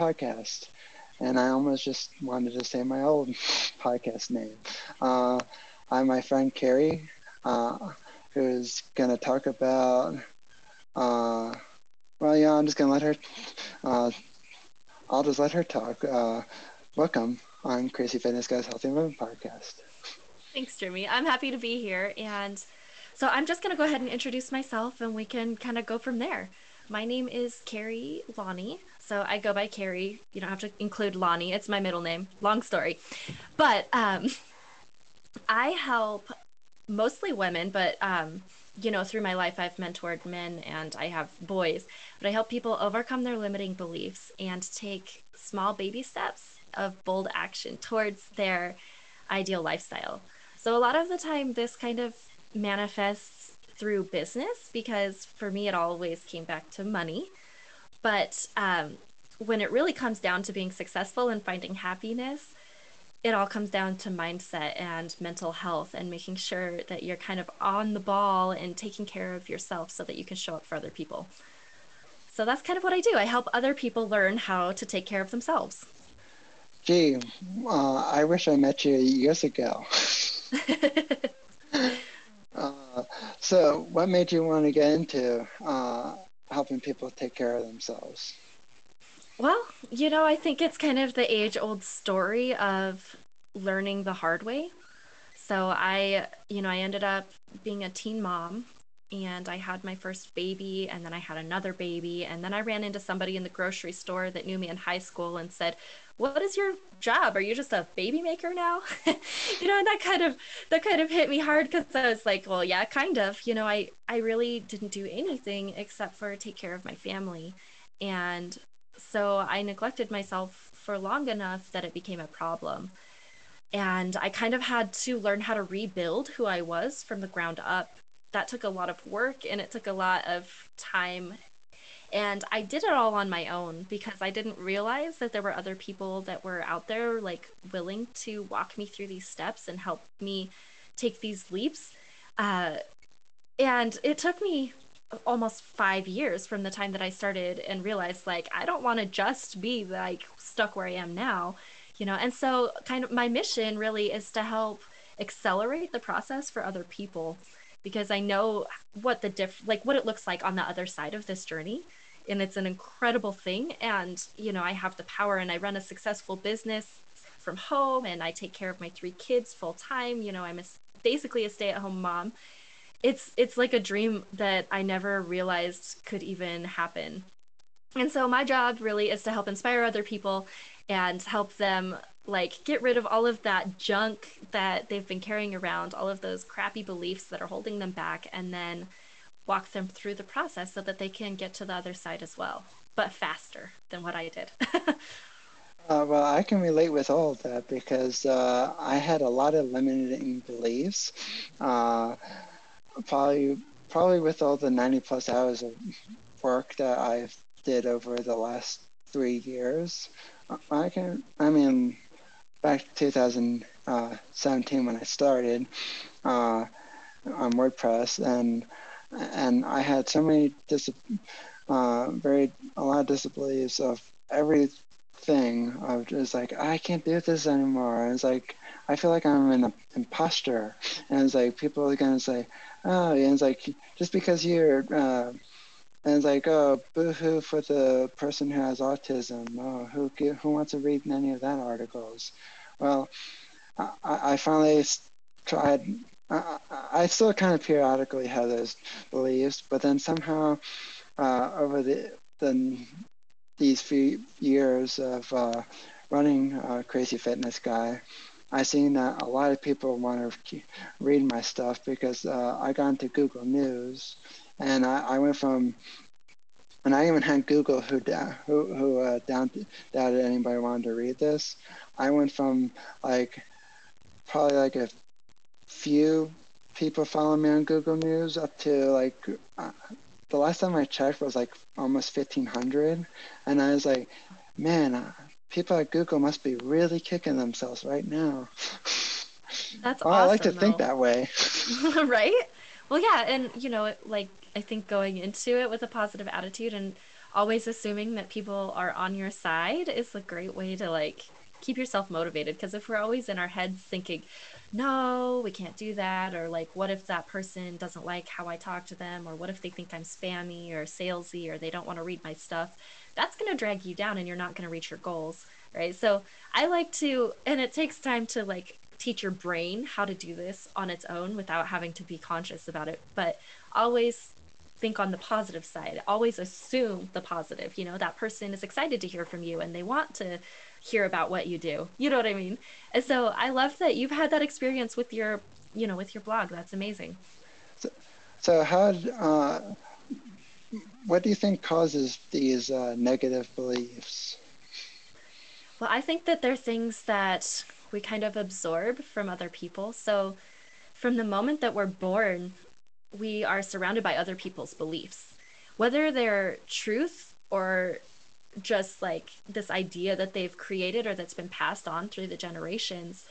podcast. And I almost just wanted to say my old podcast name. Uh, I'm my friend Carrie, uh, who's going to talk about, uh, well, yeah, I'm just going to let her, uh, I'll just let her talk. Uh, welcome on Crazy Fitness Guys Healthy Living Podcast. Thanks, Jimmy. I'm happy to be here. And so I'm just going to go ahead and introduce myself and we can kind of go from there. My name is Carrie Lonnie. So I go by Carrie. You don't have to include Lonnie. It's my middle name. Long story. But um, I help mostly women, but um, you know, through my life, I've mentored men and I have boys, but I help people overcome their limiting beliefs and take small baby steps of bold action towards their ideal lifestyle. So, a lot of the time, this kind of manifests through business because for me, it always came back to money. But um, when it really comes down to being successful and finding happiness, it all comes down to mindset and mental health and making sure that you're kind of on the ball and taking care of yourself so that you can show up for other people. So that's kind of what I do. I help other people learn how to take care of themselves. Gee, uh, I wish I met you years ago. uh, so, what made you want to get into uh, helping people take care of themselves? Well, you know, I think it's kind of the age old story of learning the hard way. So, I, you know, I ended up being a teen mom and I had my first baby, and then I had another baby, and then I ran into somebody in the grocery store that knew me in high school and said, "What is your job? Are you just a baby maker now?" you know, and that kind of that kind of hit me hard because I was like, "Well, yeah, kind of." You know, I I really didn't do anything except for take care of my family, and so I neglected myself for long enough that it became a problem. And I kind of had to learn how to rebuild who I was from the ground up that took a lot of work and it took a lot of time. And i did it all on my own because i didn't realize that there were other people that were out there like willing to walk me through these steps and help me take these leaps. Uh, and it took me almost five years from the time that i started and realized like i don't want to just be like stuck where i am now you know? And so kind of my mission really is to help accelerate the process for other people because I know what the diff like what it looks like on the other side of this journey. And it's an incredible thing. And you know I have the power and I run a successful business from home and I take care of my three kids full time. You know I'm a, basically a stay-at-home mom. It's it's like a dream that I never realized could even happen. And so my job really is to help inspire other people and help them like get rid of all of that junk that they've been carrying around, all of those crappy beliefs that are holding them back, and then walk them through the process so that they can get to the other side as well, but faster than what I did. uh, well, I can relate with all of that because uh, I had a lot of limiting beliefs. Uh, probably, probably with all the 90 plus hours of work that I've did over the last three years. I can, I mean, back to 2017 when I started uh, on WordPress, and and I had so many dis- uh, very a lot of disbeliefs of everything. Of just like I can't do this anymore. It's like I feel like I'm an imposter, and it's like people are gonna say, oh, and it's like just because you're uh, and it's like, oh, boo-hoo for the person who has autism. Oh, who who wants to read any of that articles? Well, I, I finally tried. I, I still kind of periodically have those beliefs, but then somehow uh, over the, the these few years of uh, running uh, Crazy Fitness Guy, I've seen that a lot of people want to read my stuff because uh, I got into Google News and I, I went from and I even had Google who who who uh, doubted, doubted anybody wanted to read this. I went from like probably like a few people following me on Google News up to like uh, the last time I checked was like almost fifteen hundred, and I was like, man, uh, people at Google must be really kicking themselves right now. That's well, awesome. I like to though. think that way. right? Well, yeah, and you know, like I think going into it with a positive attitude and always assuming that people are on your side is a great way to like keep yourself motivated. Because if we're always in our heads thinking no we can't do that or like what if that person doesn't like how i talk to them? or what if they think i'm spammy or salesy or they don't want to read my stuff? that's going to drag you down and you're not going to reach your goals right? So i like to and it takes time to like teach your brain how to do this on its own without having to be conscious about it but always think on the positive side. Always assume the positive. You know, that person is excited to hear from you and they want to hear about what you do. You know what I mean? And so I love that you've had that experience with your, you know, with your blog. That's amazing. So, so how, uh, what do you think causes these uh, negative beliefs? Well, I think that they're things that we kind of absorb from other people. So from the moment that we're born, we are surrounded by other people's beliefs, whether they're truth or just like this idea that they've created or that's been passed on through the generations.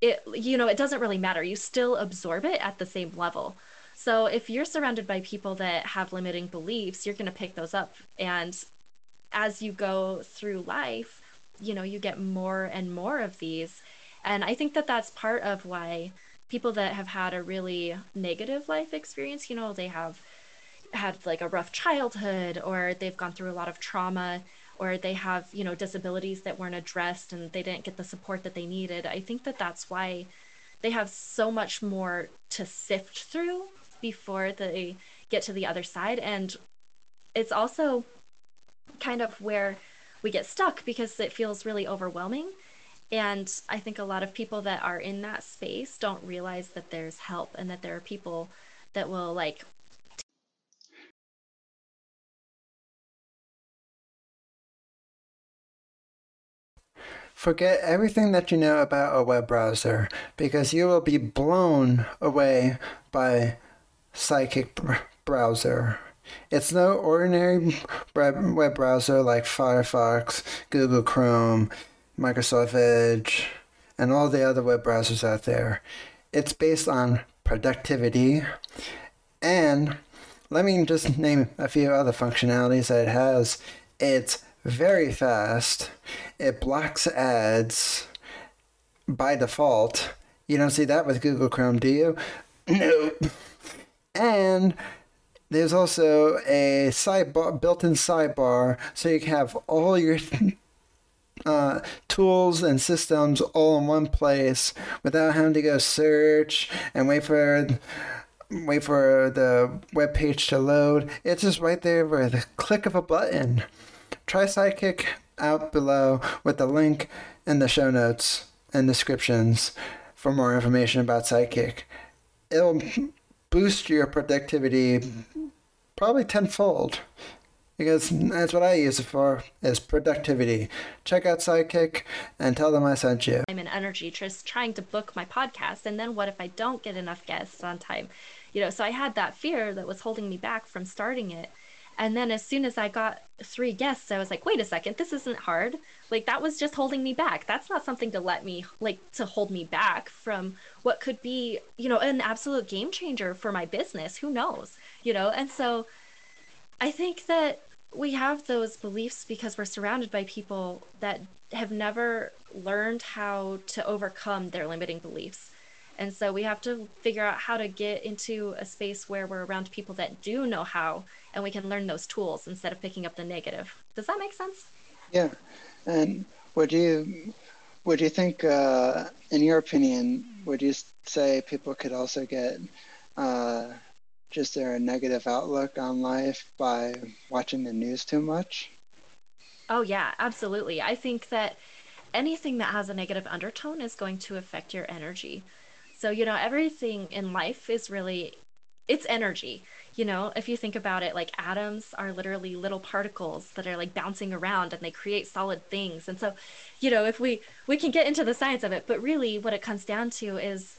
It you know, it doesn't really matter. You still absorb it at the same level. So if you're surrounded by people that have limiting beliefs, you're going to pick those up and as you go through life, you know, you get more and more of these. And I think that that's part of why people that have had a really negative life experience, you know, they have had like a rough childhood or they've gone through a lot of trauma or they have, you know, disabilities that weren't addressed and they didn't get the support that they needed. I think that that's why they have so much more to sift through before they get to the other side and it's also kind of where we get stuck because it feels really overwhelming and I think a lot of people that are in that space don't realize that there's help and that there are people that will like Forget everything that you know about a web browser because you will be blown away by Sidekick Browser. It's no ordinary web browser like Firefox, Google Chrome, Microsoft Edge, and all the other web browsers out there. It's based on productivity. And let me just name a few other functionalities that it has. It's very fast. It blocks ads by default. You don't see that with Google Chrome, do you? Nope. And there's also a sidebar, built-in sidebar, so you can have all your uh, tools and systems all in one place without having to go search and wait for wait for the web page to load. It's just right there with a click of a button. Try Sidekick out below with the link in the show notes and descriptions for more information about Sidekick. It'll boost your productivity probably tenfold because that's what I use it for is productivity. Check out Sidekick and tell them I sent you. I'm an energy just trying to book my podcast and then what if I don't get enough guests on time? You know, so I had that fear that was holding me back from starting it. And then as soon as I got three guests, I was like, wait a second, this isn't hard. Like that was just holding me back. That's not something to let me like to hold me back from what could be, you know, an absolute game changer for my business. Who knows? You know, and so I think that we have those beliefs because we're surrounded by people that have never learned how to overcome their limiting beliefs. And so we have to figure out how to get into a space where we're around people that do know how and we can learn those tools instead of picking up the negative. Does that make sense? Yeah. And would you would you think uh, in your opinion would you say people could also get uh, just their negative outlook on life by watching the news too much? Oh, yeah, absolutely. I think that anything that has a negative undertone is going to affect your energy. So, you know, everything in life is really it's energy. You know, if you think about it, like atoms are literally little particles that are like bouncing around and they create solid things. And so, you know, if we we can get into the science of it, but really what it comes down to is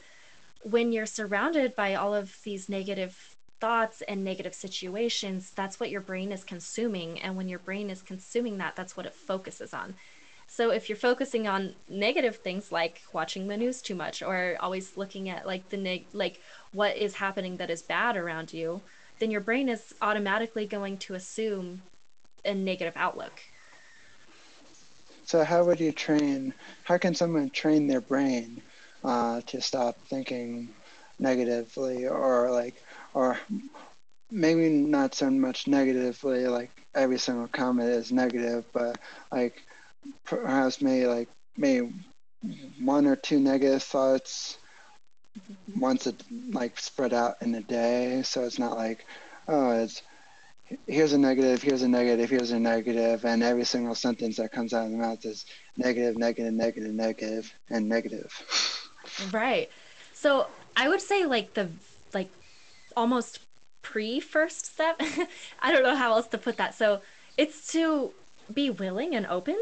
when you're surrounded by all of these negative thoughts and negative situations, that's what your brain is consuming. And when your brain is consuming that, that's what it focuses on. So if you're focusing on negative things like watching the news too much or always looking at like the neg- like what is happening that is bad around you, then your brain is automatically going to assume a negative outlook. So how would you train? How can someone train their brain uh, to stop thinking negatively, or like, or maybe not so much negatively, like every single comment is negative, but like perhaps maybe like maybe one or two negative thoughts once it like spread out in a day, so it's not like oh it's here's a negative, here's a negative, here's a negative, and every single sentence that comes out of the mouth is negative, negative, negative, negative, and negative. Right. So I would say like the like almost pre first step. I don't know how else to put that. So it's to be willing and open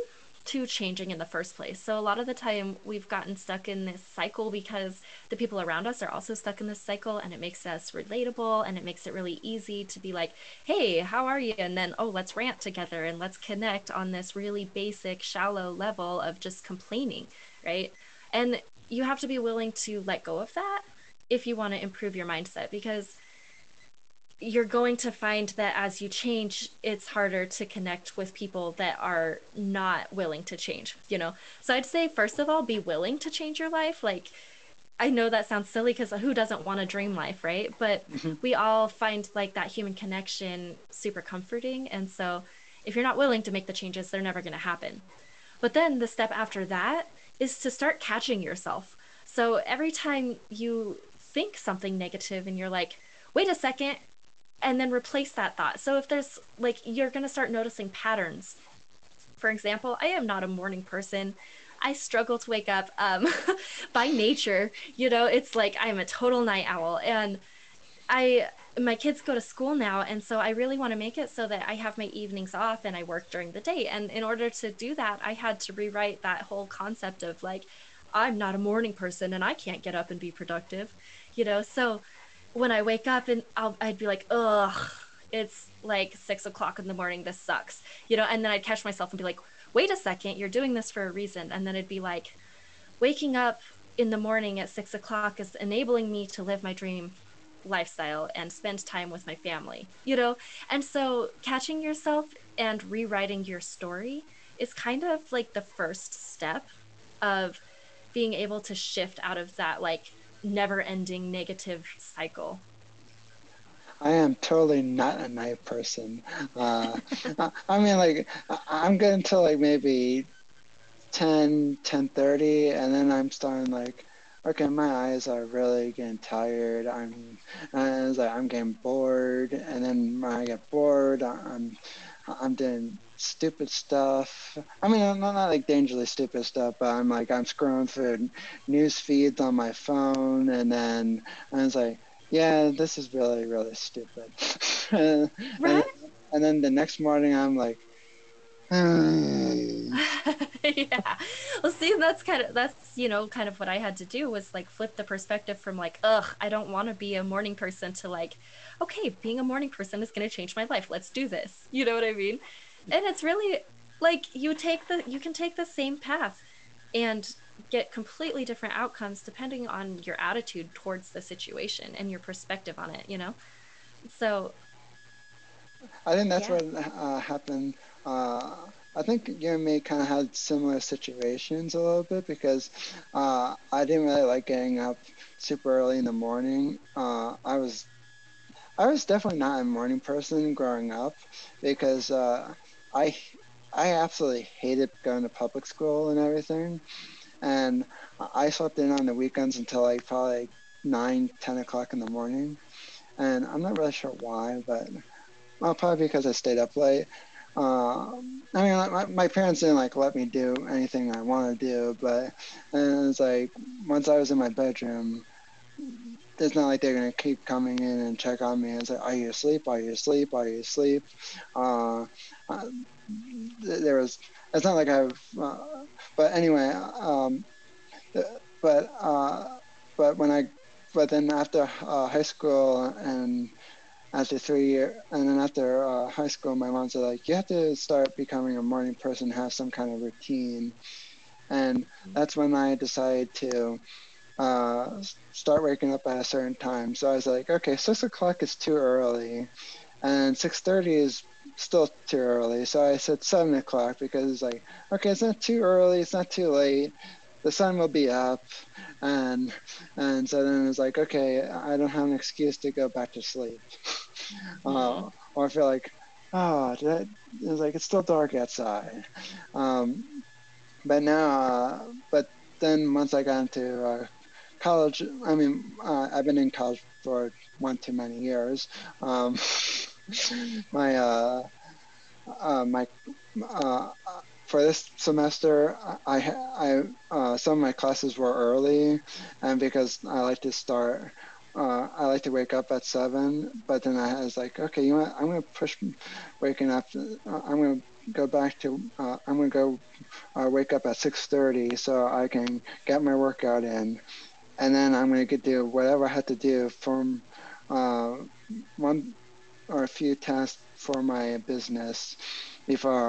to changing in the first place. So a lot of the time we've gotten stuck in this cycle because the people around us are also stuck in this cycle and it makes us relatable and it makes it really easy to be like, "Hey, how are you?" and then, "Oh, let's rant together and let's connect on this really basic, shallow level of just complaining." Right? And you have to be willing to let go of that if you want to improve your mindset because you're going to find that as you change it's harder to connect with people that are not willing to change you know? So i'd say first of all be willing to change your life. Like i know that sounds silly because who doesn't want a dream life right? But mm-hmm. we all find like that human connection super comforting. And so if you're not willing to make the changes they're never going to happen. But then the step after that is to start catching yourself. So every time you think something negative and you're like wait a second and then replace that thought. So if there's like you're going to start noticing patterns. For example, I am not a morning person. I struggle to wake up um, by nature. You know, it's like I'm a total night owl and I my kids go to school now and so I really want to make it so that I have my evenings off and I work during the day. And in order to do that, I had to rewrite that whole concept of like I'm not a morning person and I can't get up and be productive. You know, so when I wake up and I'll, I'd be like, ugh, it's like six o'clock in the morning. This sucks, you know. And then I'd catch myself and be like, wait a second, you're doing this for a reason. And then it'd be like, waking up in the morning at six o'clock is enabling me to live my dream lifestyle and spend time with my family, you know. And so catching yourself and rewriting your story is kind of like the first step of being able to shift out of that like never ending negative cycle. I am totally not a night person. Uh, I mean, like, I'm good until like maybe 10, 10.30, and then I'm starting like, okay, my eyes are really getting tired. I'm, and like, I'm getting bored, and then when I get bored, I'm, I'm doing stupid stuff. I mean, I'm not, not like dangerously stupid stuff, but I'm like I'm scrolling through news feeds on my phone, and then I was like, yeah, this is really really stupid. right. And, and then the next morning, I'm like. Yeah. Well, see, that's kind of that's you know kind of what I had to do was like flip the perspective from like, ugh, I don't want to be a morning person to like, okay, being a morning person is going to change my life. Let's do this. You know what I mean? And it's really like you take the you can take the same path and get completely different outcomes depending on your attitude towards the situation and your perspective on it you know so i think that's yeah. what uh, happened uh, I think you and me kind of had similar situations a little bit because uh, I didn't really like getting up super early in the morning. Uh, I was I was definitely not a morning person growing up because uh, I I absolutely hated going to public school and everything, and I slept in on the weekends until like probably nine, ten o'clock in the morning, and I'm not really sure why, but well, probably because I stayed up late. Uh, I mean, my, my parents didn't like let me do anything I want to do, but and it's like once I was in my bedroom, it's not like they're gonna keep coming in and check on me and say, "Are you asleep? Are you asleep? Are you asleep?" Uh, uh, there was. It's not like I've. Uh, but anyway, um, but uh, but when I, but then after uh, high school and after three year and then after uh, high school, my mom said like, you have to start becoming a morning person, have some kind of routine, and that's when I decided to uh, start waking up at a certain time. So I was like, okay, six o'clock is too early, and six thirty is still too early. So I said seven o'clock because it's like, okay, it's not too early, it's not too late. The sun will be up, and and so then it's like, okay, I don't have an excuse to go back to sleep. Uh, or I feel like, oh, that, it's like it's still dark outside. Um, but now, uh, but then once I got into uh, college, I mean, uh, I've been in college for one too many years. Um, my uh, uh, my uh, for this semester, I I uh, some of my classes were early, and because I like to start. Uh, I like to wake up at seven, but then I was like, okay, you know what? I'm gonna push waking up. I'm gonna go back to. Uh, I'm gonna go uh, wake up at six thirty so I can get my workout in, and then I'm gonna get do whatever I have to do from uh, one or a few tasks for my business before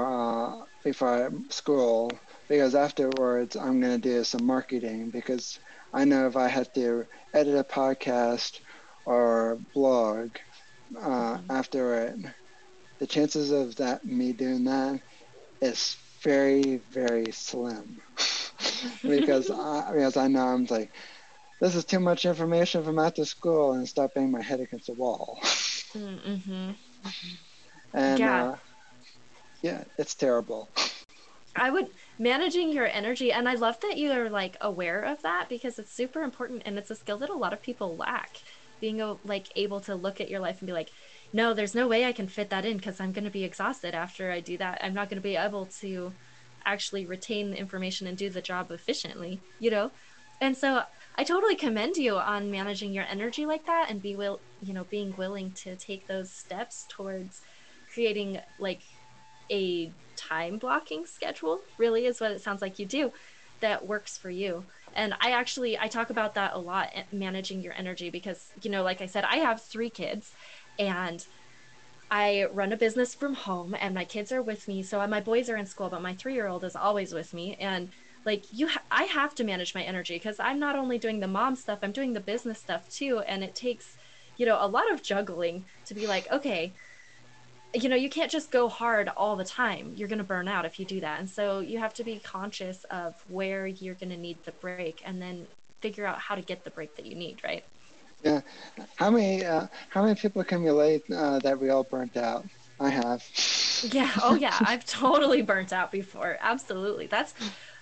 uh, before school because afterwards I'm gonna do some marketing because I know if I have to edit a podcast or blog uh, after it, the chances of that me doing that is very very slim. Because I, because I know I'm like this is too much information from after school and stop banging my head against the wall. Mm-hmm. And yeah. Uh, yeah, it's terrible. I would managing your energy, and I love that you're like aware of that because it's super important and it's a skill that a lot of people lack. Being like able to look at your life and be like, no, there's no way I can fit that in because I'm going to be exhausted after I do that. I'm not going to be able to actually retain the information and do the job efficiently, you know? And so I totally commend you on managing your energy like that and be will you know being willing to take those steps towards creating like a time blocking schedule really is what it sounds like you do that works for you. And i actually i talk about that a lot eh, managing your energy because you know like i said i have three kids and i run a business from home and my kids are with me. So my boys are in school but my three year old is always with me. And like you ha- i have to manage my energy because i'm not only doing the mom stuff i'm doing the business stuff too and it takes you know a lot of juggling to be like okay you know you can't just go hard all the time. You're going to burn out if you do that. And so you have to be conscious of where you're going to need the break and then figure out how to get the break that you need right? Yeah. How many uh, how many people can relate uh, that we all burnt out? I have. Yeah. Oh yeah. I've totally burnt out before. Absolutely. That's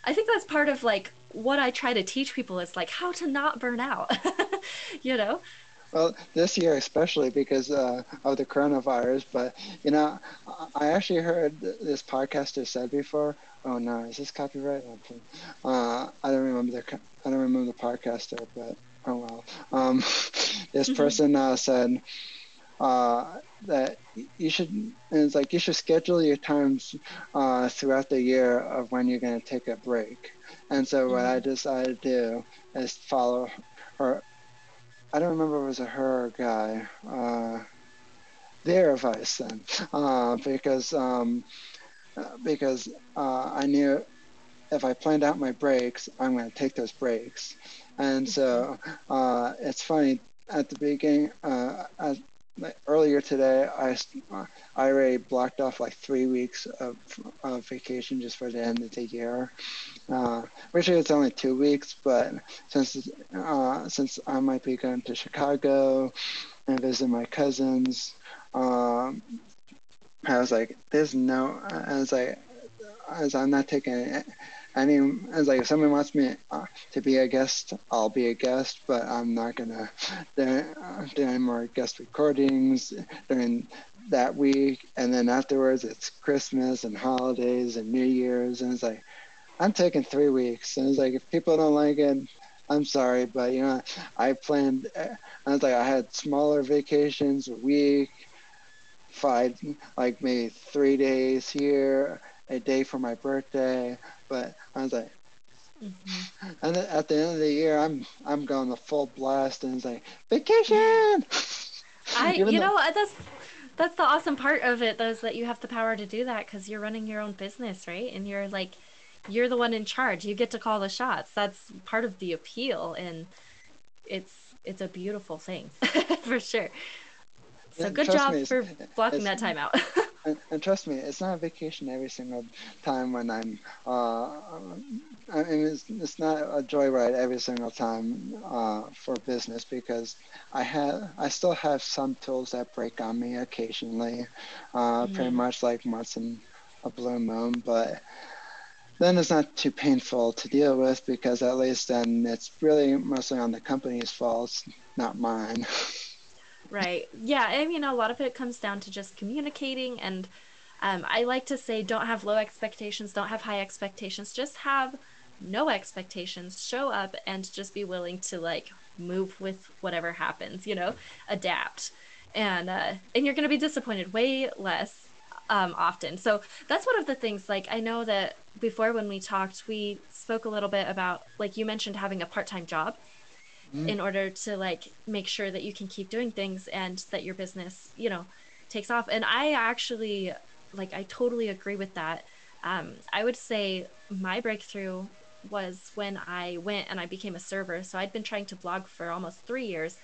I think that's part of like what I try to teach people is like how to not burn out. you know? Well, this year especially because uh, of the coronavirus, but you know, I actually heard this podcaster said before. Oh no, is this copyright? Uh, I don't remember the I don't remember the podcaster, but oh well. Um, this person uh, said uh, that you should it's like you should schedule your times uh, throughout the year of when you're going to take a break and so mm-hmm. what i mm-hmm. decided to do is follow her i don't remember if it was a her or a guy uh, their advice then uh, because um, because uh, i knew if i planned out my breaks i'm going to take those breaks and so mm-hmm. uh, it's funny at the beginning, uh, at, earlier today, I, I blocked off like three weeks of, of vacation just for the end of the year. Uh, originally it's only two weeks, but since uh, since I might be going to Chicago and visit my cousins, um, I was like, there's no, I was like, as I'm not taking I mean, it's like if someone wants me uh, to be a guest, I'll be a guest, but I'm not gonna do, do any more guest recordings during that week. And then afterwards, it's Christmas and holidays and New Year's, and it's like I'm taking three weeks. And it's like if people don't like it, I'm sorry, but you know, I planned. Uh, I was like, I had smaller vacations, a week, five, like maybe three days here, a day for my birthday. But I was like, mm-hmm. and at the end of the year, I'm I'm going the full blast, and it's like vacation. I, you though- know, that's that's the awesome part of it, though, is that you have the power to do that because you're running your own business, right? And you're like, you're the one in charge. You get to call the shots. That's part of the appeal, and it's it's a beautiful thing for sure. So yeah, good job me, for blocking that time out. and, and, trust me, it's not a vacation every single time when I'm. Uh, I mean, it's, it's not a joyride every single time uh, for business because I have I still have some tools that break on me occasionally, uh, mm-hmm. pretty much like once in a blue moon, but then it's not too painful to deal with because at least then it's really mostly on the company's fault, not mine. Right. Yeah. I mean, a lot of it comes down to just communicating. And um, I like to say, don't have low expectations, don't have high expectations, just have no expectations. Show up and just be willing to like move with whatever happens, you know, adapt. And, uh, and you're going to be disappointed way less um, often. So that's one of the things. Like, I know that before when we talked, we spoke a little bit about, like, you mentioned having a part time job mm-hmm. in order to like make sure that you can keep doing things and that your business you know takes off. And i actually like i totally agree with that. Um, i would say my breakthrough was when i went and i became a server. So i'd been trying to blog for almost three years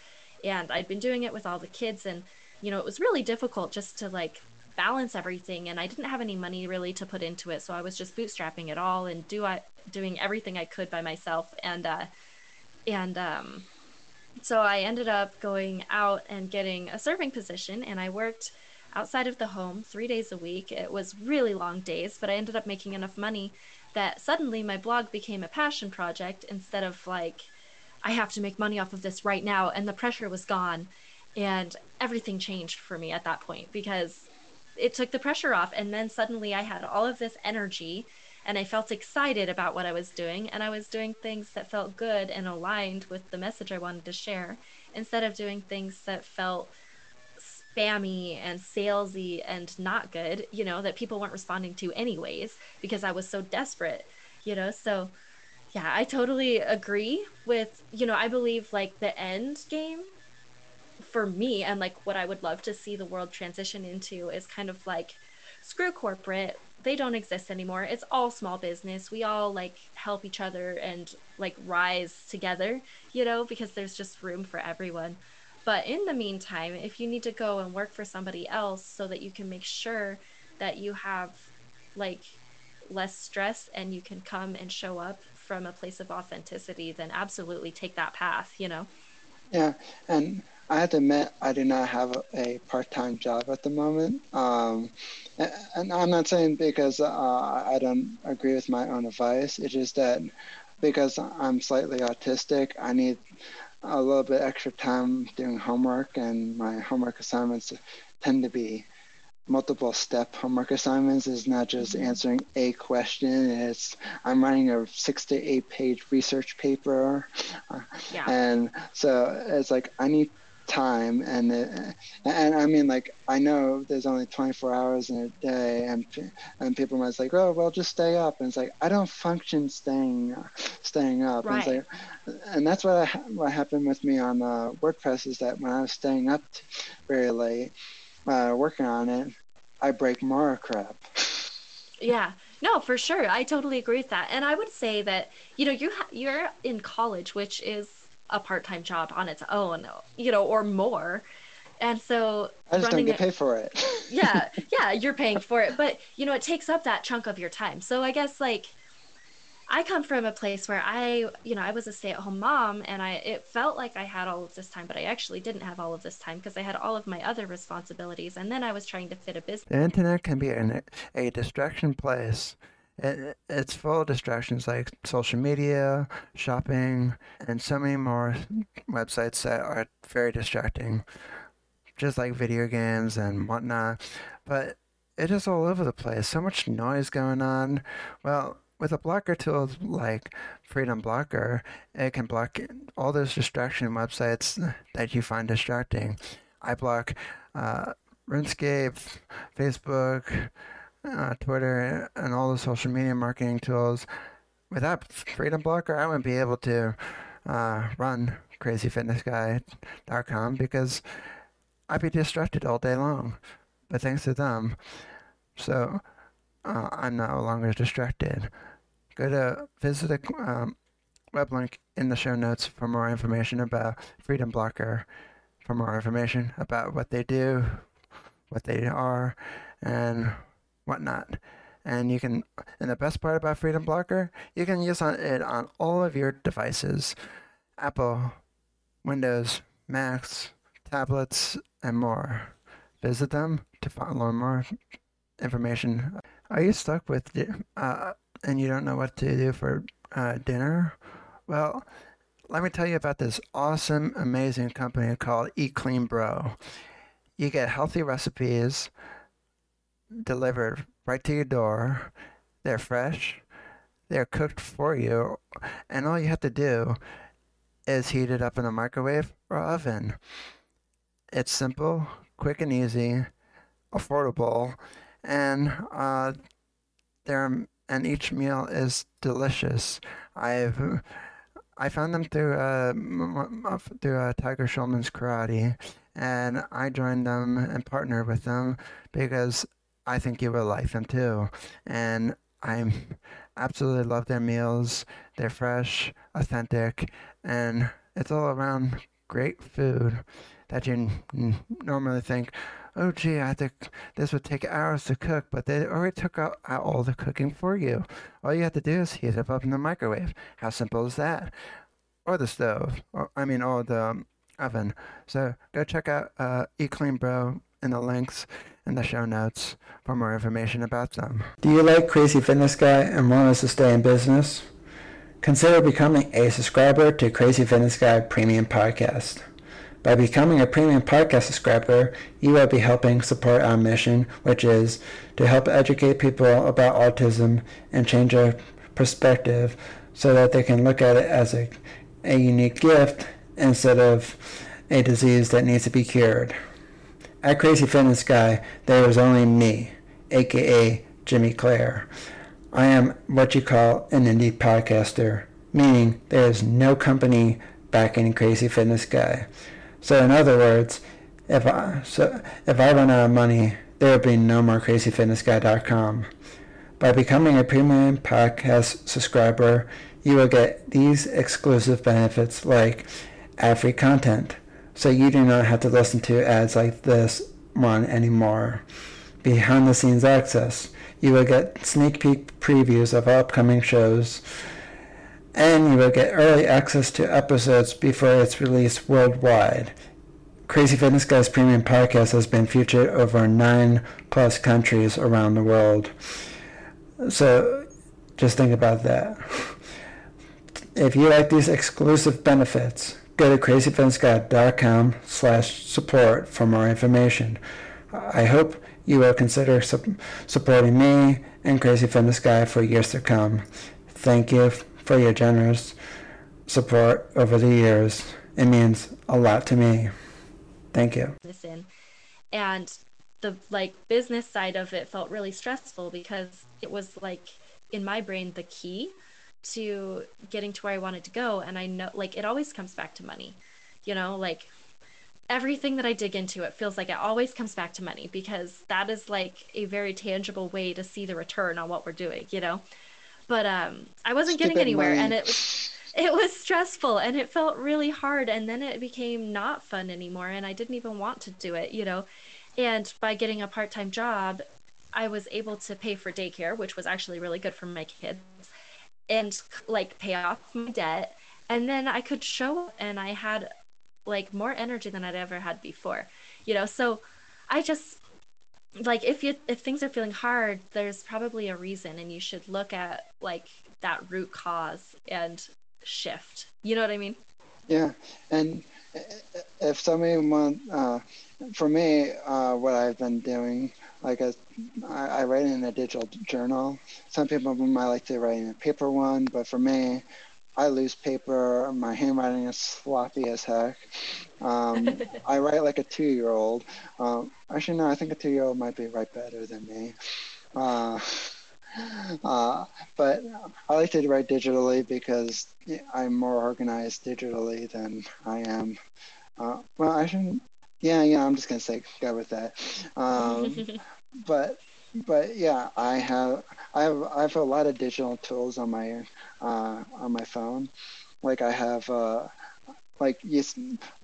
and i'd been doing it with all the kids. And you know it was really difficult just to like balance everything. And i didn't have any money really to put into it. So i was just bootstrapping it all and do I, doing everything i could by myself. And uh, and um, so I ended up going out and getting a serving position, and I worked outside of the home three days a week. It was really long days, but I ended up making enough money that suddenly my blog became a passion project instead of like, I have to make money off of this right now. And the pressure was gone. And everything changed for me at that point because it took the pressure off. And then suddenly I had all of this energy and I felt excited about what I was doing, and I was doing things that felt good and aligned with the message I wanted to share instead of doing things that felt spammy and salesy and not good, you know, that people weren't responding to anyways because I was so desperate, you know. So, yeah, I totally agree with, you know, I believe like the end game for me and like what I would love to see the world transition into is kind of like screw corporate they don't exist anymore. It's all small business. We all like help each other and like rise together, you know, because there's just room for everyone. But in the meantime, if you need to go and work for somebody else so that you can make sure that you have like less stress and you can come and show up from a place of authenticity, then absolutely take that path, you know? Yeah. And I have to admit, I do not have a part-time job at the moment, um, and I'm not saying because uh, I don't agree with my own advice. It's just that because I'm slightly autistic, I need a little bit extra time doing homework, and my homework assignments tend to be multiple step homework assignments is not just mm-hmm. answering a question it's i'm writing a six to eight page research paper yeah. and so it's like i need time and it, and I mean like I know there's only 24 hours in a day and and people might say oh well just stay up. And it's like I don't function staying staying up. Right. and, like, and that's what I, what happened with me on uh, WordPress is that when I was staying up very late uh, working on it I break more crap. Yeah. No for sure. I totally agree with that. And I would say that you know you ha- you're in college which is a part-time job on its own, you know, or more. And so I just don't get paid for it. yeah, yeah, you're paying for it, but you know, it takes up that chunk of your time. So I guess like I come from a place where I, you know, I was a stay-at-home mom and I it felt like I had all of this time, but I actually didn't have all of this time because I had all of my other responsibilities and then I was trying to fit a business. The internet can be an, a distraction place it, it's full of distractions like social media, shopping, and so many more websites that are very distracting, just like video games and whatnot. But it is all over the place. So much noise going on. Well, with a blocker tool like Freedom Blocker, it can block all those distraction websites that you find distracting. I block uh, RuneScape, Facebook, uh, Twitter, and all the social media marketing tools. Without Freedom Blocker, I wouldn't be able to uh, run crazyfitnessguy.com because I'd be distracted all day long. But thanks to them, so uh, I'm no longer distracted. Go to visit the um, web link in the show notes for more information about Freedom Blocker, for more information about what they do, what they are, and whatnot. And you can, and the best part about Freedom Blocker, you can use it on all of your devices Apple, Windows, Macs, tablets, and more. Visit them to learn more information. Are you stuck with, uh, and you don't know what to do for uh, dinner? Well, let me tell you about this awesome, amazing company called Eat Clean Bro. You get healthy recipes delivered right to your door. They're fresh, they're cooked for you, and all you have to do is heat it up in a microwave or oven. It's simple, quick and easy, affordable, and uh, there and each meal is delicious. I've I found them through uh, through uh, Tiger Schulman's Karate, and I joined them and partnered with them because I think you will like them too. And I absolutely love their meals. They're fresh, authentic, and it's all around great food that you n- normally think, oh gee, I think this would take hours to cook, but they already took out, out all the cooking for you. All you have to do is heat it up in the microwave. How simple is that? Or the stove, or I mean, or the um, oven. So go check out uh, Eat Clean Bro in the links in the show notes for more information about them. Do you like Crazy Fitness Guy and want us to stay in business? Consider becoming a subscriber to Crazy Fitness Guy Premium Podcast. By becoming a premium podcast subscriber, you will be helping support our mission, which is to help educate people about autism and change their perspective so that they can look at it as a, a unique gift instead of a disease that needs to be cured. At Crazy Fitness Guy, there is only me, aka Jimmy Clare. I am what you call an indie podcaster, meaning there is no company backing Crazy Fitness Guy. So in other words, if I so if I run out of money, there will be no more crazyfitnessguy.com. By becoming a premium podcast subscriber, you will get these exclusive benefits like ad-free content, so you do not have to listen to ads like this one anymore. Behind the scenes access, you will get sneak peek previews of upcoming shows and you will get early access to episodes before it's released worldwide. Crazy Fitness Guys Premium Podcast has been featured over nine plus countries around the world. So just think about that. If you like these exclusive benefits, go to crazyfitnessguy.com slash support for more information. I hope you will consider su- supporting me and Crazy Fitness Guy for years to come. Thank you for your generous support over the years. It means a lot to me. Thank you. Listen, and the like business side of it felt really stressful because it was like in my brain the key to getting to where I wanted to go and I know like it always comes back to money. You know, like everything that I dig into it feels like it always comes back to money because that is like a very tangible way to see the return on what we're doing, you know but um, I wasn't Stupid getting anywhere, money. and it was it was stressful and it felt really hard, and then it became not fun anymore, and I didn't even want to do it, you know. And by getting a part time job, I was able to pay for daycare, which was actually really good for my kids, and like pay off my debt, and then I could show and I had like more energy than I'd ever had before, you know. So I just like if you if things are feeling hard there's probably a reason and you should look at like that root cause and shift you know what i mean yeah and if somebody want uh, for me uh, what i've been doing like a, I, I write in a digital journal some people might like to write in a paper one but for me I lose paper. My handwriting is sloppy as heck. Um, I write like a two-year-old. Um, actually, no, I think a two-year-old might be write better than me. Uh, uh, but I like to write digitally because I'm more organized digitally than I am. Uh, well, I shouldn't. Yeah, yeah. I'm just gonna say go with that. Um, but but yeah, I have I have I have a lot of digital tools on my uh, on my phone. Like I have uh, like you,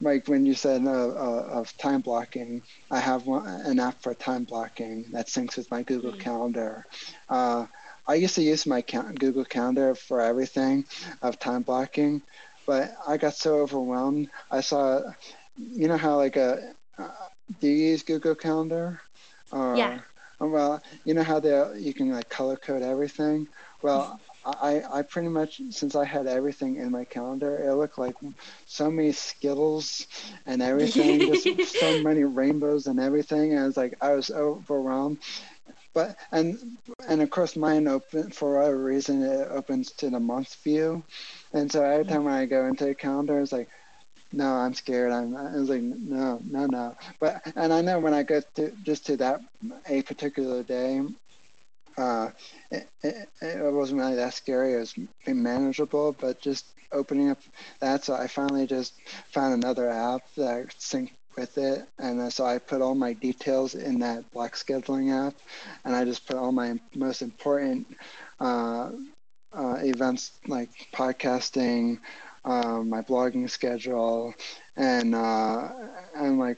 like when you said uh, uh, of time blocking, I have one, an app for time blocking that syncs with my Google mm-hmm. Calendar. Uh, I used to use my Google Calendar for everything of time blocking, but I got so overwhelmed. I saw, you know how like a, uh, do you use Google Calendar? Or, yeah. Well, you know how they you can like color code everything. Well, I, I pretty much since I had everything in my calendar, it looked like so many Skittles and everything, just so many rainbows and everything. And I was like, I was overwhelmed. But and and of course mine open for whatever reason it opens to the month view, and so every time when I go into the calendar, it's like, no, I'm scared. I'm. I was like, no, no, no. But and I know when I go to just to that a particular day, uh, it, it, it, wasn't really that scary. It was manageable, but just opening up that, so I finally just found another app that synced with it, and so I put all my details in that block scheduling app, and I just put all my most important uh, uh, events like podcasting, uh, my blogging schedule, and uh, and like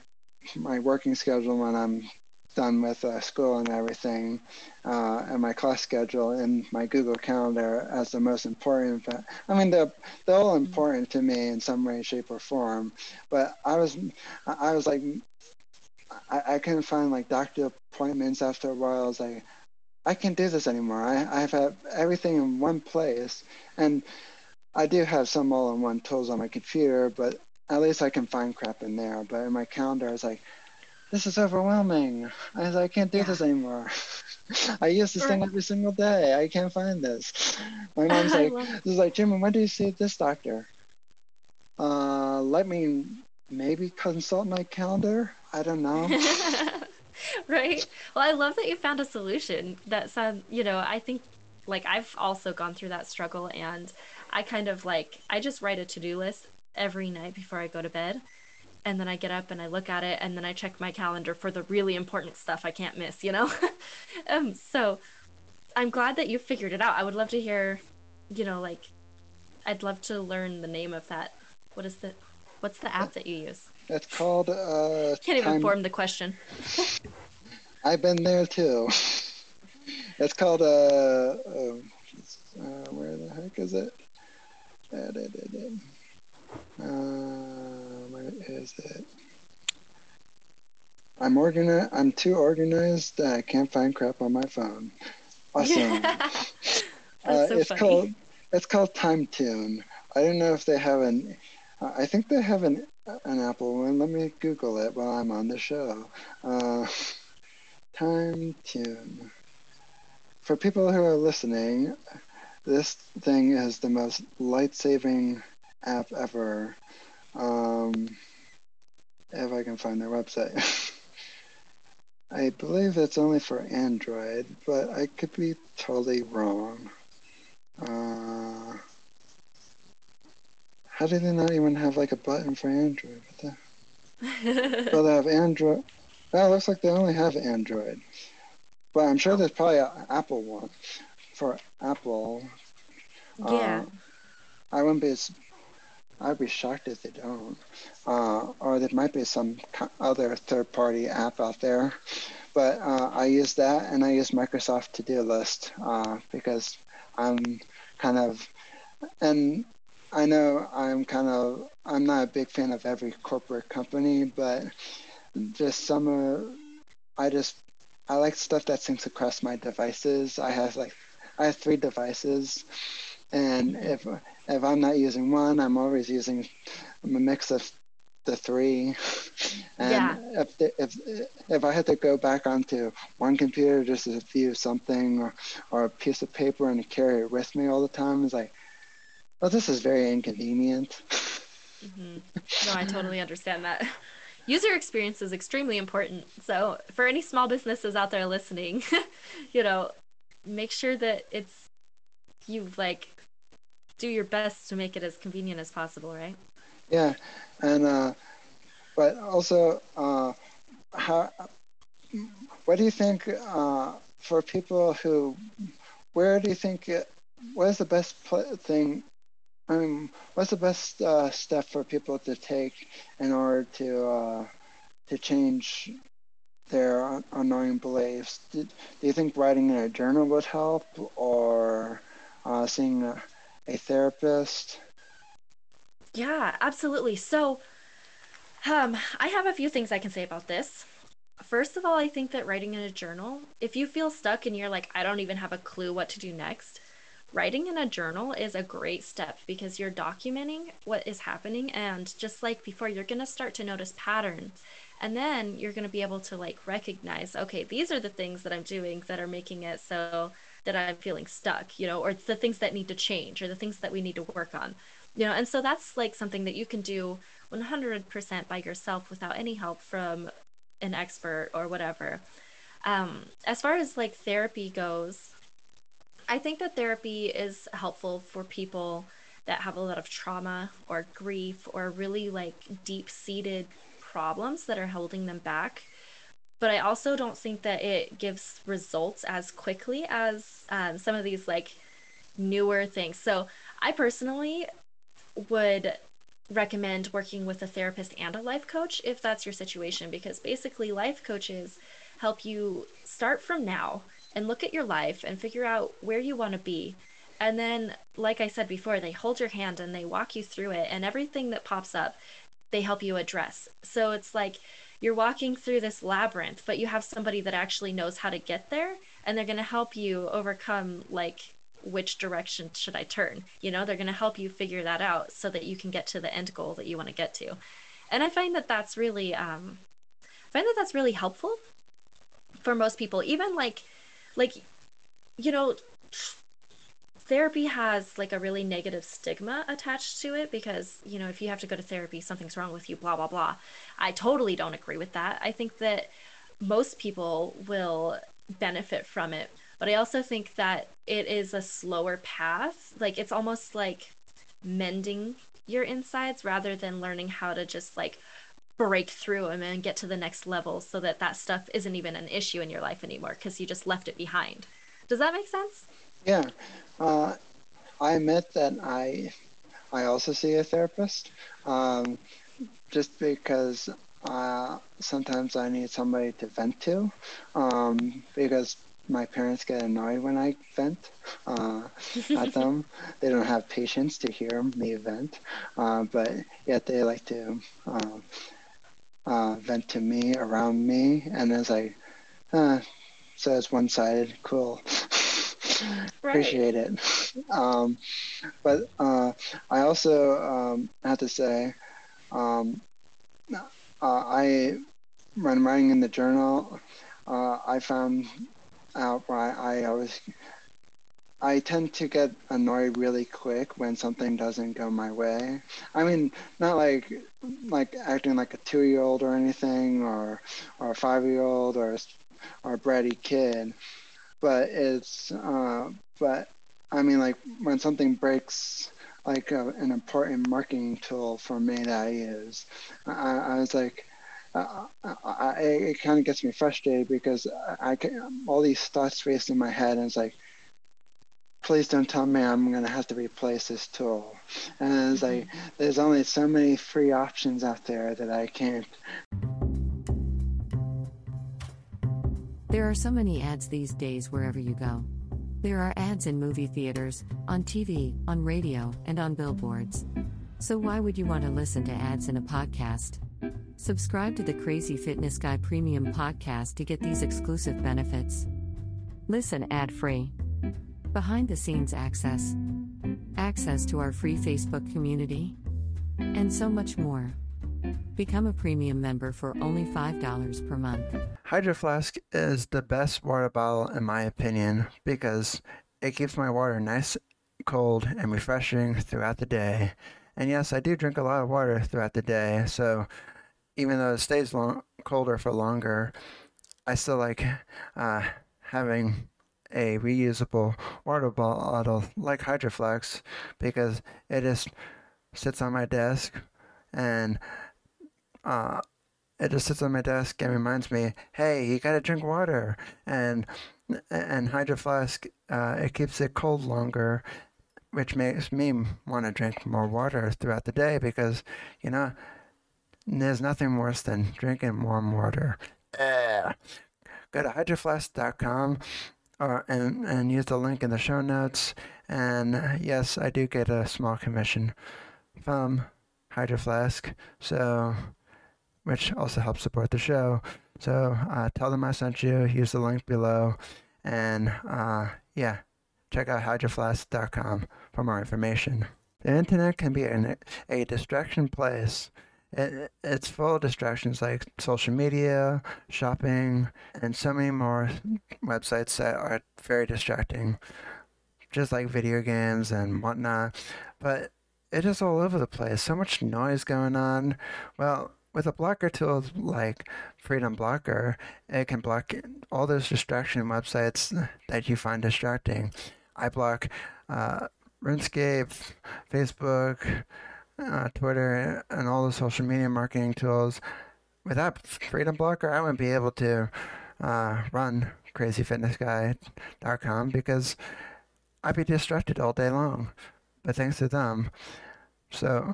my working schedule when I'm done with uh, school and everything, uh, and my class schedule in my Google Calendar as the most important. But I mean, they're they're all important to me in some way, shape, or form. But I was I was like, I, I couldn't find like doctor appointments after a while. I was like, I can't do this anymore. I I've had everything in one place, and I do have some all-in-one tools on my computer, but at least I can find crap in there. But in my calendar, I was like this is overwhelming. I, I can't do yeah. this anymore. I use this thing every single day. I can't find this. My mom's like, this is like, Jim, when do you see this doctor? Uh, let me maybe consult my calendar. I don't know. right. Well, I love that you found a solution that said, you know, I think like I've also gone through that struggle and I kind of like, I just write a to do list every night before I go to bed and then I get up and I look at it and then I check my calendar for the really important stuff I can't miss, you know? um, so I'm glad that you figured it out. I would love to hear, you know, like, I'd love to learn the name of that. What is the, what's the app that you use? It's called, uh, Can't even time... form the question. I've been there too. It's called, uh, uh, uh where the heck is it? Uh, where is it? I'm organized. I'm too organized that I can't find crap on my phone. Awesome. uh, so it's funny. called it's called TimeTune. I don't know if they have an. Uh, I think they have an an Apple one. Let me Google it while I'm on the show. Uh, TimeTune. For people who are listening, this thing is the most light-saving app ever. Um, if I can find their website. I believe it's only for Android, but I could be totally wrong. Uh, how do they not even have like a button for Android? What the? well, they have Android. Well, it looks like they only have Android, but I'm sure there's probably an Apple one for Apple. Yeah. Uh, I wouldn't be I'd be shocked if they don't. Uh, or there might be some other third-party app out there. But uh, I use that, and I use Microsoft To-Do List uh, because I'm kind of, and I know I'm kind of, I'm not a big fan of every corporate company, but just some, I just, I like stuff that syncs across my devices. I have like, I have three devices, and if if I'm not using one, I'm always using a mix of the three. And yeah. if, the, if if I had to go back onto one computer just to view something or, or a piece of paper and carry it with me all the time, it's like, well, this is very inconvenient. Mm-hmm. No, I totally understand that. User experience is extremely important. So for any small businesses out there listening, you know, make sure that it's you like do your best to make it as convenient as possible, right? Yeah, and uh, but also, uh, how? What do you think uh, for people who? Where do you think? It, What is the best pl- thing mean, what's the best uh, step for people to take in order to uh, to change their annoying beliefs? Do, do, you think writing in a journal would help, or uh, seeing a, a therapist? Yeah, absolutely. So, um, I have a few things I can say about this. First of all, I think that writing in a journal, if you feel stuck and you're like, I don't even have a clue what to do next, writing in a journal is a great step because you're documenting what is happening. And just like before, you're going to start to notice patterns. And then you're going to be able to like recognize, okay, these are the things that I'm doing that are making it so that I'm feeling stuck, you know, or it's the things that need to change or the things that we need to work on, you know. And so that's like something that you can do 100% by yourself without any help from an expert or whatever. Um, as far as like therapy goes, I think that therapy is helpful for people that have a lot of trauma or grief or really like deep seated problems that are holding them back. But I also don't think that it gives results as quickly as um, some of these like newer things. So I personally would recommend working with a therapist and a life coach if that's your situation because basically life coaches help you start from now and look at your life and figure out where you want to be and then like i said before they hold your hand and they walk you through it and everything that pops up they help you address so it's like you're walking through this labyrinth but you have somebody that actually knows how to get there and they're going to help you overcome like which direction should I turn? You know, they're going to help you figure that out so that you can get to the end goal that you want to get to. And I find that that's really, um, I find that that's really helpful for most people. Even like, like, you know, therapy has like a really negative stigma attached to it because you know if you have to go to therapy something's wrong with you blah blah blah i totally don't agree with that i think that most people will benefit from it but I also think that it is a slower path. Like it's almost like mending your insides rather than learning how to just like break through them and get to the next level so that that stuff isn't even an issue in your life anymore because you just left it behind. Does that make sense? Yeah. Uh, I admit that I I also see a therapist um, just because uh, sometimes I need somebody to vent to um, because my parents get annoyed when I vent uh, at them. They don't have patience to hear me vent, uh, but yet they like to uh, uh vent to me around me, and it's like, uh, so it's one-sided. Cool. Appreciate it. Um, but uh, I also um, have to say, um, I when writing in the journal, I found out why I always I tend to get annoyed really quick when something doesn't go my way. I mean, not like like acting like a two-year-old or anything, or or a five-year-old or or a bratty kid, but it's uh, but I mean like when something breaks like a, an important marketing tool for me that I use, I, I was like uh, I, it kind of gets me frustrated because I, I can, all these thoughts race in my head, and it's like, please don't tell me I'm going to have to replace this tool. And it's like, mm-hmm. there's only so many free options out there that I can't. There are so many ads these days wherever you go. There are ads in movie theaters, on TV, on radio, and on billboards. So, why would you want to listen to ads in a podcast? Subscribe to the Crazy Fitness Guy Premium podcast to get these exclusive benefits. Listen ad free. Behind the scenes access. Access to our free Facebook community. And so much more. Become a premium member for only $5 per month. Hydro Flask is the best water bottle, in my opinion, because it keeps my water nice, cold, and refreshing throughout the day. And yes, I do drink a lot of water throughout the day, so even though it stays long, colder for longer, I still like uh, having a reusable water bottle like Hydro Flask because it just sits on my desk and uh, it just sits on my desk and reminds me, hey, you gotta drink water. And and Hydro Flask, uh, it keeps it cold longer which makes me want to drink more water throughout the day because, you know, there's nothing worse than drinking warm water. Ugh. Go to hydroflask.com or, and, and use the link in the show notes. And yes, I do get a small commission from Hydro Flask, so which also helps support the show. So uh, tell them I sent you. Use the link below, and uh, yeah, check out hydroflask.com for more information. The internet can be an, a distraction place. It, it's full of distractions like social media, shopping, and so many more websites that are very distracting, just like video games and whatnot. But it is all over the place. So much noise going on. Well, with a blocker tool like Freedom Blocker, it can block all those distraction websites that you find distracting. I block uh, RuneScape, Facebook, uh, Twitter, and all the social media marketing tools. Without Freedom Blocker, I wouldn't be able to uh, run crazyfitnessguy.com because I'd be distracted all day long. But thanks to them, so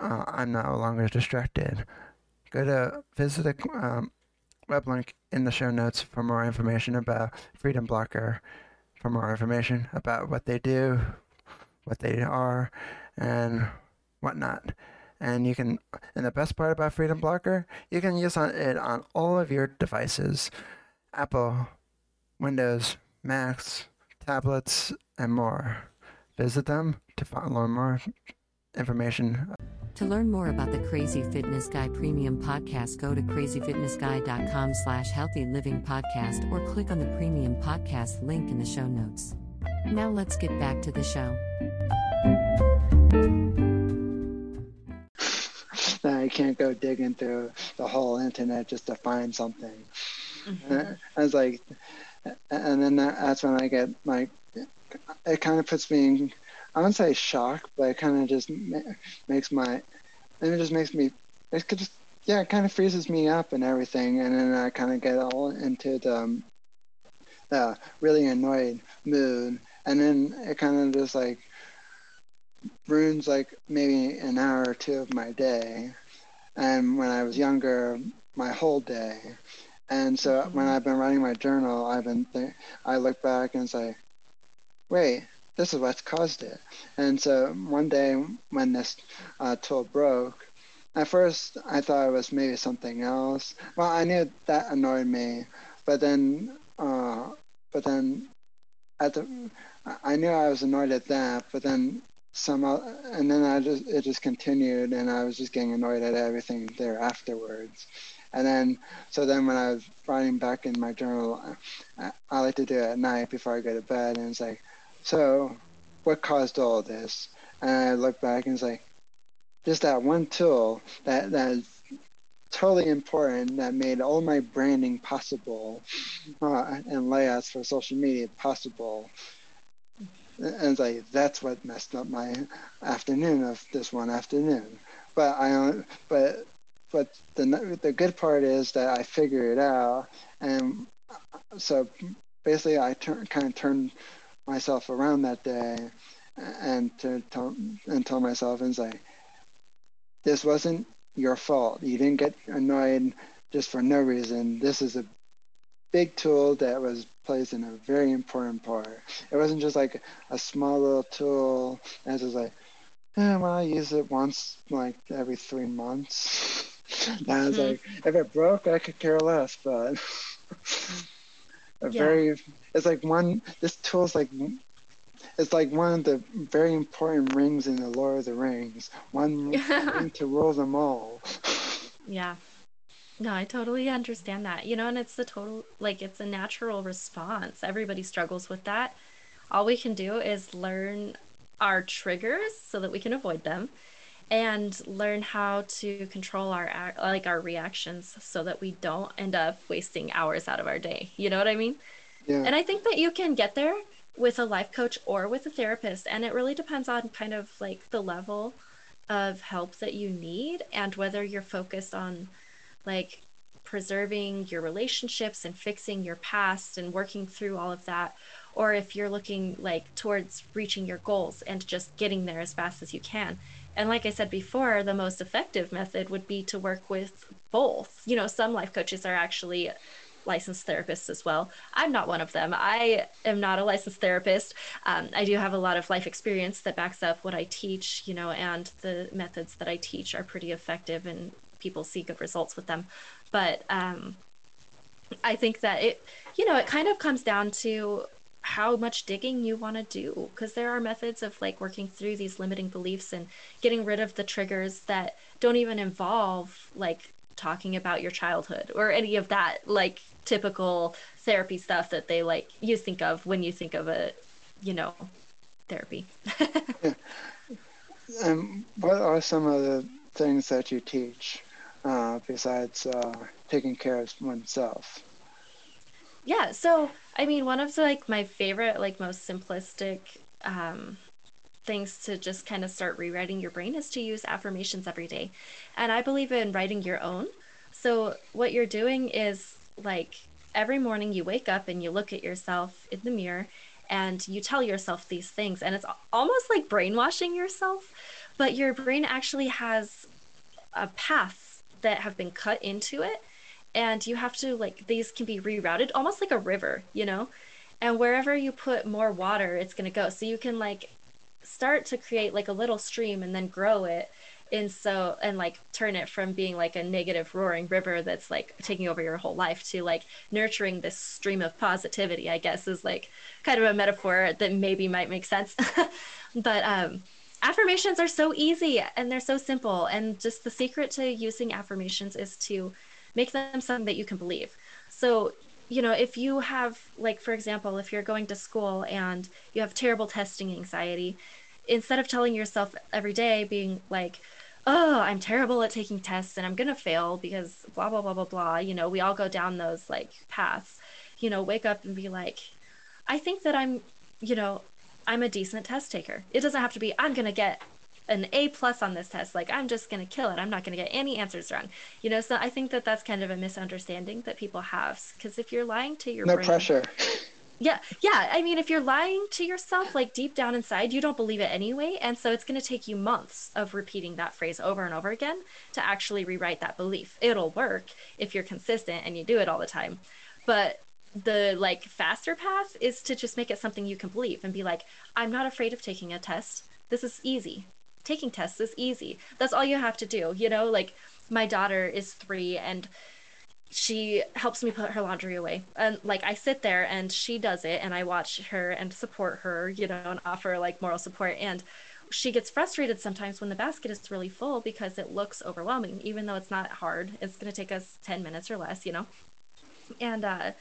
uh, I'm no longer distracted. Go to visit the um, web link in the show notes for more information about Freedom Blocker, for more information about what they do, what they are, and whatnot. And you can, and the best part about Freedom Blocker, you can use it on all of your devices Apple, Windows, Macs, tablets, and more. Visit them to find learn more information. To learn more about the Crazy Fitness Guy Premium Podcast, go to crazyfitnessguy.com slash healthy living podcast or click on the premium podcast link in the show notes. Now let's get back to the show. I can't go digging through the whole internet just to find something. Mm-hmm. I was like, and then that's when I get like, it kind of puts me in I wouldn't say shock, but it kind of just ma- makes my, and it just makes me, it could just, yeah, it kind of freezes me up and everything, and then I kind of get all into the, um, the really annoyed mood, and then it kind of just like ruins like maybe an hour or two of my day, and when I was younger, my whole day. And so mm-hmm. when I've been writing my journal, I've been th- I look back and say, wait, this is what's caused it. And so one day when this uh, tool broke, at first I thought it was maybe something else. Well, I knew that annoyed me, but then, uh, but then, at the, I knew I was annoyed at that. But then some, and then I just it just continued, and I was just getting annoyed at everything there afterwards. And then, so then when I was writing back in my journal, I, I like to do it at night before I go to bed, and it's like, so, what caused all this? And I look back and like, just that one tool that that is totally important that made all my branding possible uh, and layouts for social media possible. And it's like that's what messed up my afternoon of this one afternoon. But I but but the the good part is that I figured it out, and so basically I turn kind of turned myself around that day and to tell and tell myself and say, this wasn't your fault. You didn't get annoyed just for no reason. This is a big tool that was plays in a very important part. It wasn't just like a small little tool and just like, eh, well, I use it once like every three months. and I was mm-hmm. like, if it broke, I could care less, but a yeah. very it's like one this tool is like it's like one of the very important rings in the Lord of the Rings. One ring to rule them all. Yeah. No, I totally understand that. You know, and it's the total like it's a natural response. Everybody struggles with that. All we can do is learn our triggers so that we can avoid them and learn how to control our like our reactions so that we don't end up wasting hours out of our day. You know what I mean? And I think that you can get there with a life coach or with a therapist and it really depends on kind of like the level of help that you need and whether you're focused on like preserving your relationships and fixing your past and working through all of that or if you're looking like towards reaching your goals and just getting there as fast as you can. And like i said before the most effective method would be to work with both. You know some life coaches are actually licensed therapists as well. I'm not one of them. I am not a licensed therapist. Um, I do have a lot of life experience that backs up what I teach, you know, and the methods that I teach are pretty effective and people see good results with them. But um, I think that it, you know, it kind of comes down to how much digging you want to do because there are methods of like working through these limiting beliefs and getting rid of the triggers that don't even involve like talking about your childhood or any of that like typical therapy stuff that they like you think of when you think of a you know therapy. Yeah. and what are some of the things that you teach uh, besides uh, taking care of oneself? Yeah so i mean one of the like my favorite like most simplistic um, things to just kind of start rewriting your brain is to use affirmations every day. And i believe in writing your own. So what you're doing is like every morning you wake up and you look at yourself in the mirror and you tell yourself these things. And it's almost like brainwashing yourself but your brain actually has a path that have been cut into it. And you have to like these can be rerouted almost like a river you know? And wherever you put more water it's going to go. So you can like start to create like a little stream and then grow it and so and like turn it from being like a negative roaring river that's like taking over your whole life to like nurturing this stream of positivity i guess is like kind of a metaphor that maybe might make sense. But um affirmations are so easy and they're so simple and just the secret to using affirmations is to make them something that you can believe. So you know if you have like for example if you're going to school and you have terrible testing anxiety instead of telling yourself every day being like oh, I'm terrible at taking tests and I'm going to fail because blah, blah, blah, blah, blah. You know, we all go down those like paths. You know, wake up and be like, I think that I'm, you know, I'm a decent test taker. It doesn't have to be, I'm going to get an A plus on this test. Like, I'm just going to kill it. I'm not going to get any answers wrong. You know, so I think that that's kind of a misunderstanding that people have. Because if you're lying to your no brain, pressure. Yeah, yeah. I mean, if you're lying to yourself, like deep down inside, you don't believe it anyway. And so it's going to take you months of repeating that phrase over and over again to actually rewrite that belief. It'll work if you're consistent and you do it all the time. But the like faster path is to just make it something you can believe and be like, I'm not afraid of taking a test. This is easy. Taking tests is easy. That's all you have to do. You know, like my daughter is three and she helps me put her laundry away. And like i sit there and she does it and i watch her and support her you know and offer like moral support. And she gets frustrated sometimes when the basket is really full because it looks overwhelming even though it's not hard. It's going to take us 10 minutes or less you know? And uh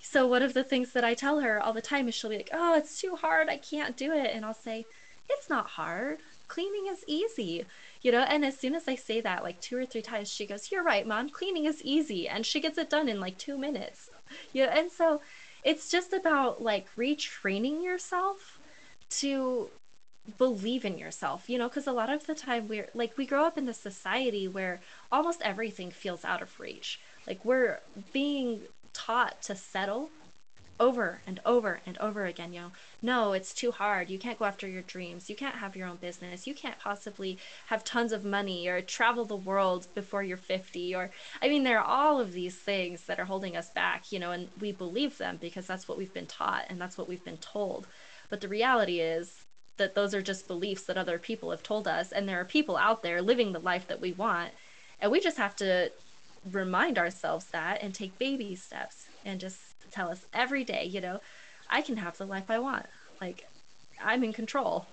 so one of the things that i tell her all the time is she'll be like oh it's too hard. I can't do it. And i'll say it's not hard. Cleaning is easy you know and as soon as i say that like two or three times she goes you're right mom. Cleaning is easy. And she gets it done in like two minutes. You know and so it's just about like retraining yourself to believe in yourself you know because a lot of the time we're like we grow up in a society where almost everything feels out of reach. Like we're being taught to settle over and over and over again you know no it's too hard. You can't go after your dreams. You can't have your own business. You can't possibly have tons of money or travel the world before you're 50 or i mean there are all of these things that are holding us back you know and we believe them because that's what we've been taught and that's what we've been told. But the reality is that those are just beliefs that other people have told us and there are people out there living the life that we want. And we just have to remind ourselves that and take baby steps and just tell us every day, you know, I can have the life I want. Like, I'm in control.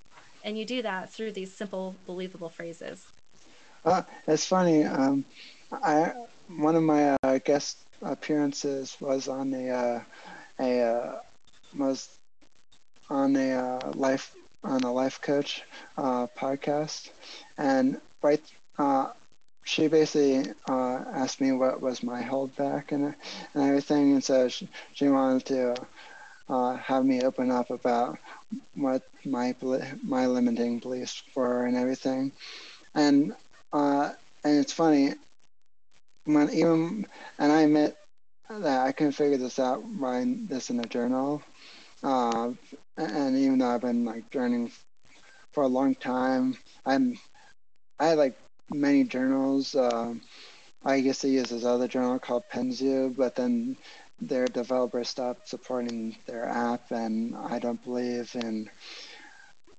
And you do that through these simple, believable phrases. Uh, it's funny. Um, I one of my uh, guest appearances was on a uh, a uh, was on a uh, life on a life coach uh, podcast, and right she basically uh, asked me what was my holdback and, and everything, and so she, she wanted to uh, have me open up about what my my limiting beliefs were and everything, and uh, and it's funny. when even and I admit that I couldn't figure this out writing this in a journal. Uh, and even though I've been like journaling for a long time, I'm I like many journals. Um, I guess to use this other journal called Penzu, but then their developers stopped supporting their app, and I don't believe in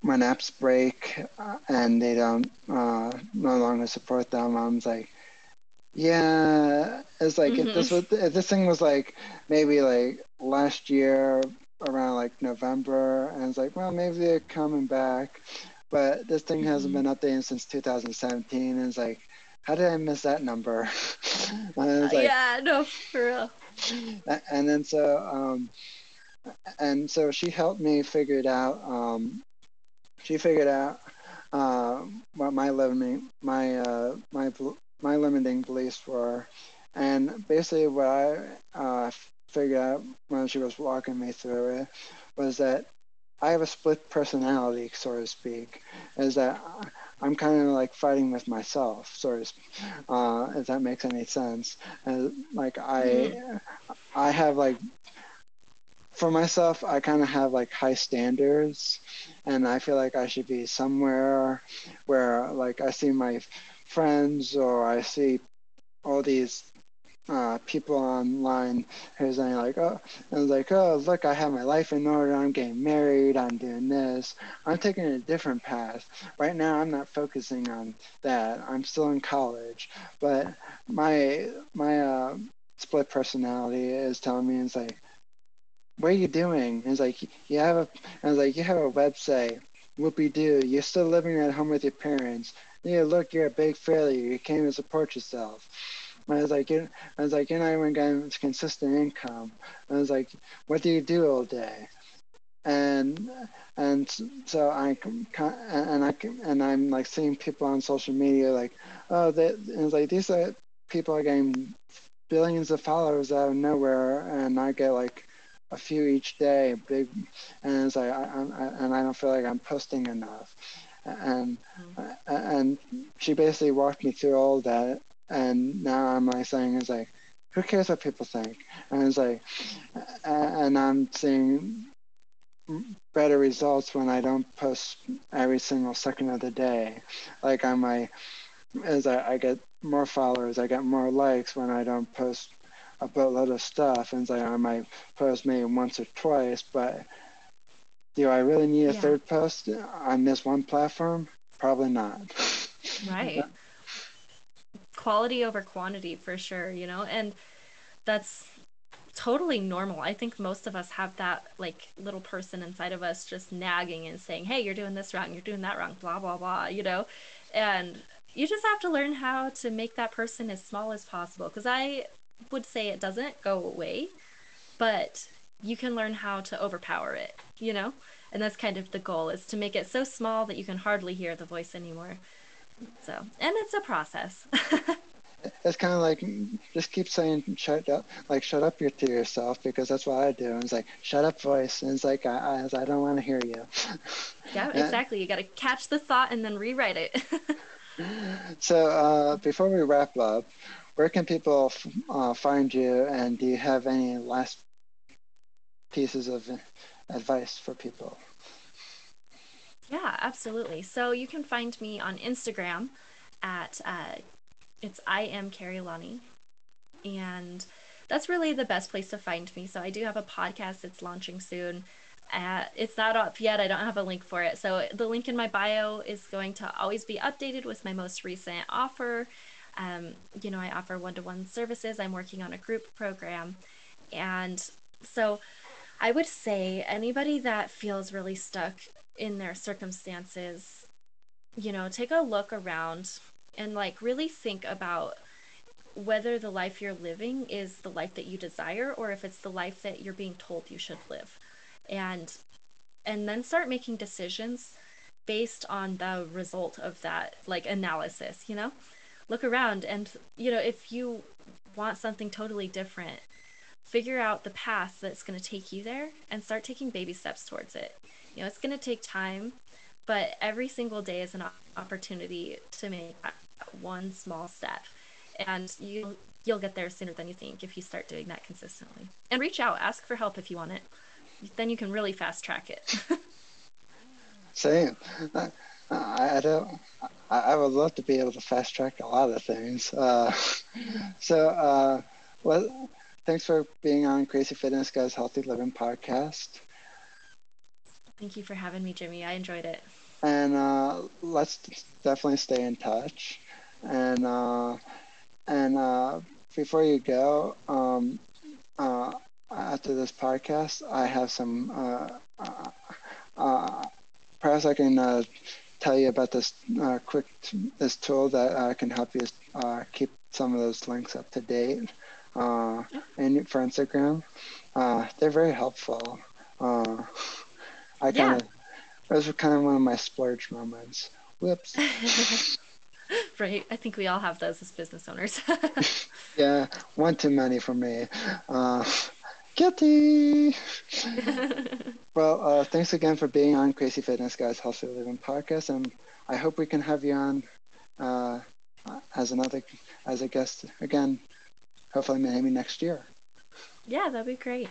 when apps break uh, and they don't uh, no longer support them. I'm like, yeah, it's like mm-hmm. if this mm-hmm. was if this thing was like maybe like last year around like November, and it's like, well, maybe they're coming back, but this thing hasn't mm-hmm. been updated since 2017, and it's like, how did I miss that number? like, yeah, no, for real. And then so, um, and so she helped me figure it out. Um, she figured out uh, what my limiting my uh, my my limiting beliefs were, and basically what I uh, figured out when she was walking me through it was that I have a split personality, so to speak. Is that I'm kind of like fighting with myself, sort of, uh, if that makes any sense. And like I, mm-hmm. I have like, for myself, I kind of have like high standards, and I feel like I should be somewhere where like I see my friends or I see all these uh, people online who's like, oh, and like, oh, look, I have my life in order. I'm getting married. I'm doing this. I'm taking a different path. Right now, I'm not focusing on that. I'm still in college, but my my uh, split personality is telling me it's like, what are you doing? It's like you have a, and it's like you have a website. Whoopie doo, you're still living at home with your parents. Yeah, look, you're a big failure. You can't even support yourself. I was like, I was like, you're not even getting consistent income. I was like, what do you do all day? And and so I and I and I'm like seeing people on social media like, oh, that it's like these are people are getting billions of followers out of nowhere, and I get like a few each day, big, and it's like I, I, and I don't feel like I'm posting enough, and mm-hmm. and she basically walked me through all that, and now I'm like saying it's like, who cares what people think? And it's like, and I'm seeing better results when I don't post every single second of the day. Like on my, as I, I get more followers, I get more likes when I don't post a boatload of stuff. And like I might post maybe once or twice, but do I really need a yeah. third post on this one platform? Probably not. Right quality over quantity for sure, you know? And that's totally normal. I think most of us have that like little person inside of us just nagging and saying, "Hey, you're doing this wrong, you're doing that wrong, blah blah blah," you know? And you just have to learn how to make that person as small as possible because I would say it doesn't go away, but you can learn how to overpower it, you know? And that's kind of the goal is to make it so small that you can hardly hear the voice anymore. So, and it's a process. it's kind of like just keep saying shut up, like shut up to yourself because that's what I do. And it's like shut up, voice, and it's like I, I, I don't want to hear you. Yeah, exactly. You got to catch the thought and then rewrite it. so uh, before we wrap up, where can people uh, find you, and do you have any last pieces of advice for people? Yeah, absolutely. So you can find me on Instagram at uh, it's I am Carrie Lonnie, and that's really the best place to find me. So I do have a podcast that's launching soon. Uh, it's not up yet. I don't have a link for it. So the link in my bio is going to always be updated with my most recent offer. Um, you know, I offer one-to-one services. I'm working on a group program, and so I would say anybody that feels really stuck in their circumstances, you know, take a look around and like really think about whether the life you're living is the life that you desire or if it's the life that you're being told you should live. And and then start making decisions based on the result of that like analysis, you know? Look around and you know, if you want something totally different, figure out the path that's going to take you there and start taking baby steps towards it. You know, it's going to take time, but every single day is an opportunity to make one small step. And you you'll get there sooner than you think if you start doing that consistently. And reach out, ask for help if you want it. Then you can really fast track it. Same. I, I don't. I, I would love to be able to fast track a lot of things. Uh, so, uh, well, thanks for being on Crazy Fitness Guys Healthy Living podcast. Thank you for having me, Jimmy. I enjoyed it. And uh, let's definitely stay in touch. And uh, and uh, before you go, um, uh, after this podcast, I have some. Uh, uh, uh, perhaps I can uh, tell you about this uh, quick this tool that uh, can help you uh, keep some of those links up to date. Uh, and for Instagram, uh, they're very helpful. I kind of yeah. those were kind of one of my splurge moments. Whoops. right. I think we all have those as business owners. yeah, one too many for me. Uh, guilty. well, uh, thanks again for being on Crazy Fitness Guys Healthy Living podcast, and I hope we can have you on uh, as another as a guest again. Hopefully, maybe next year. Yeah, that'd be great.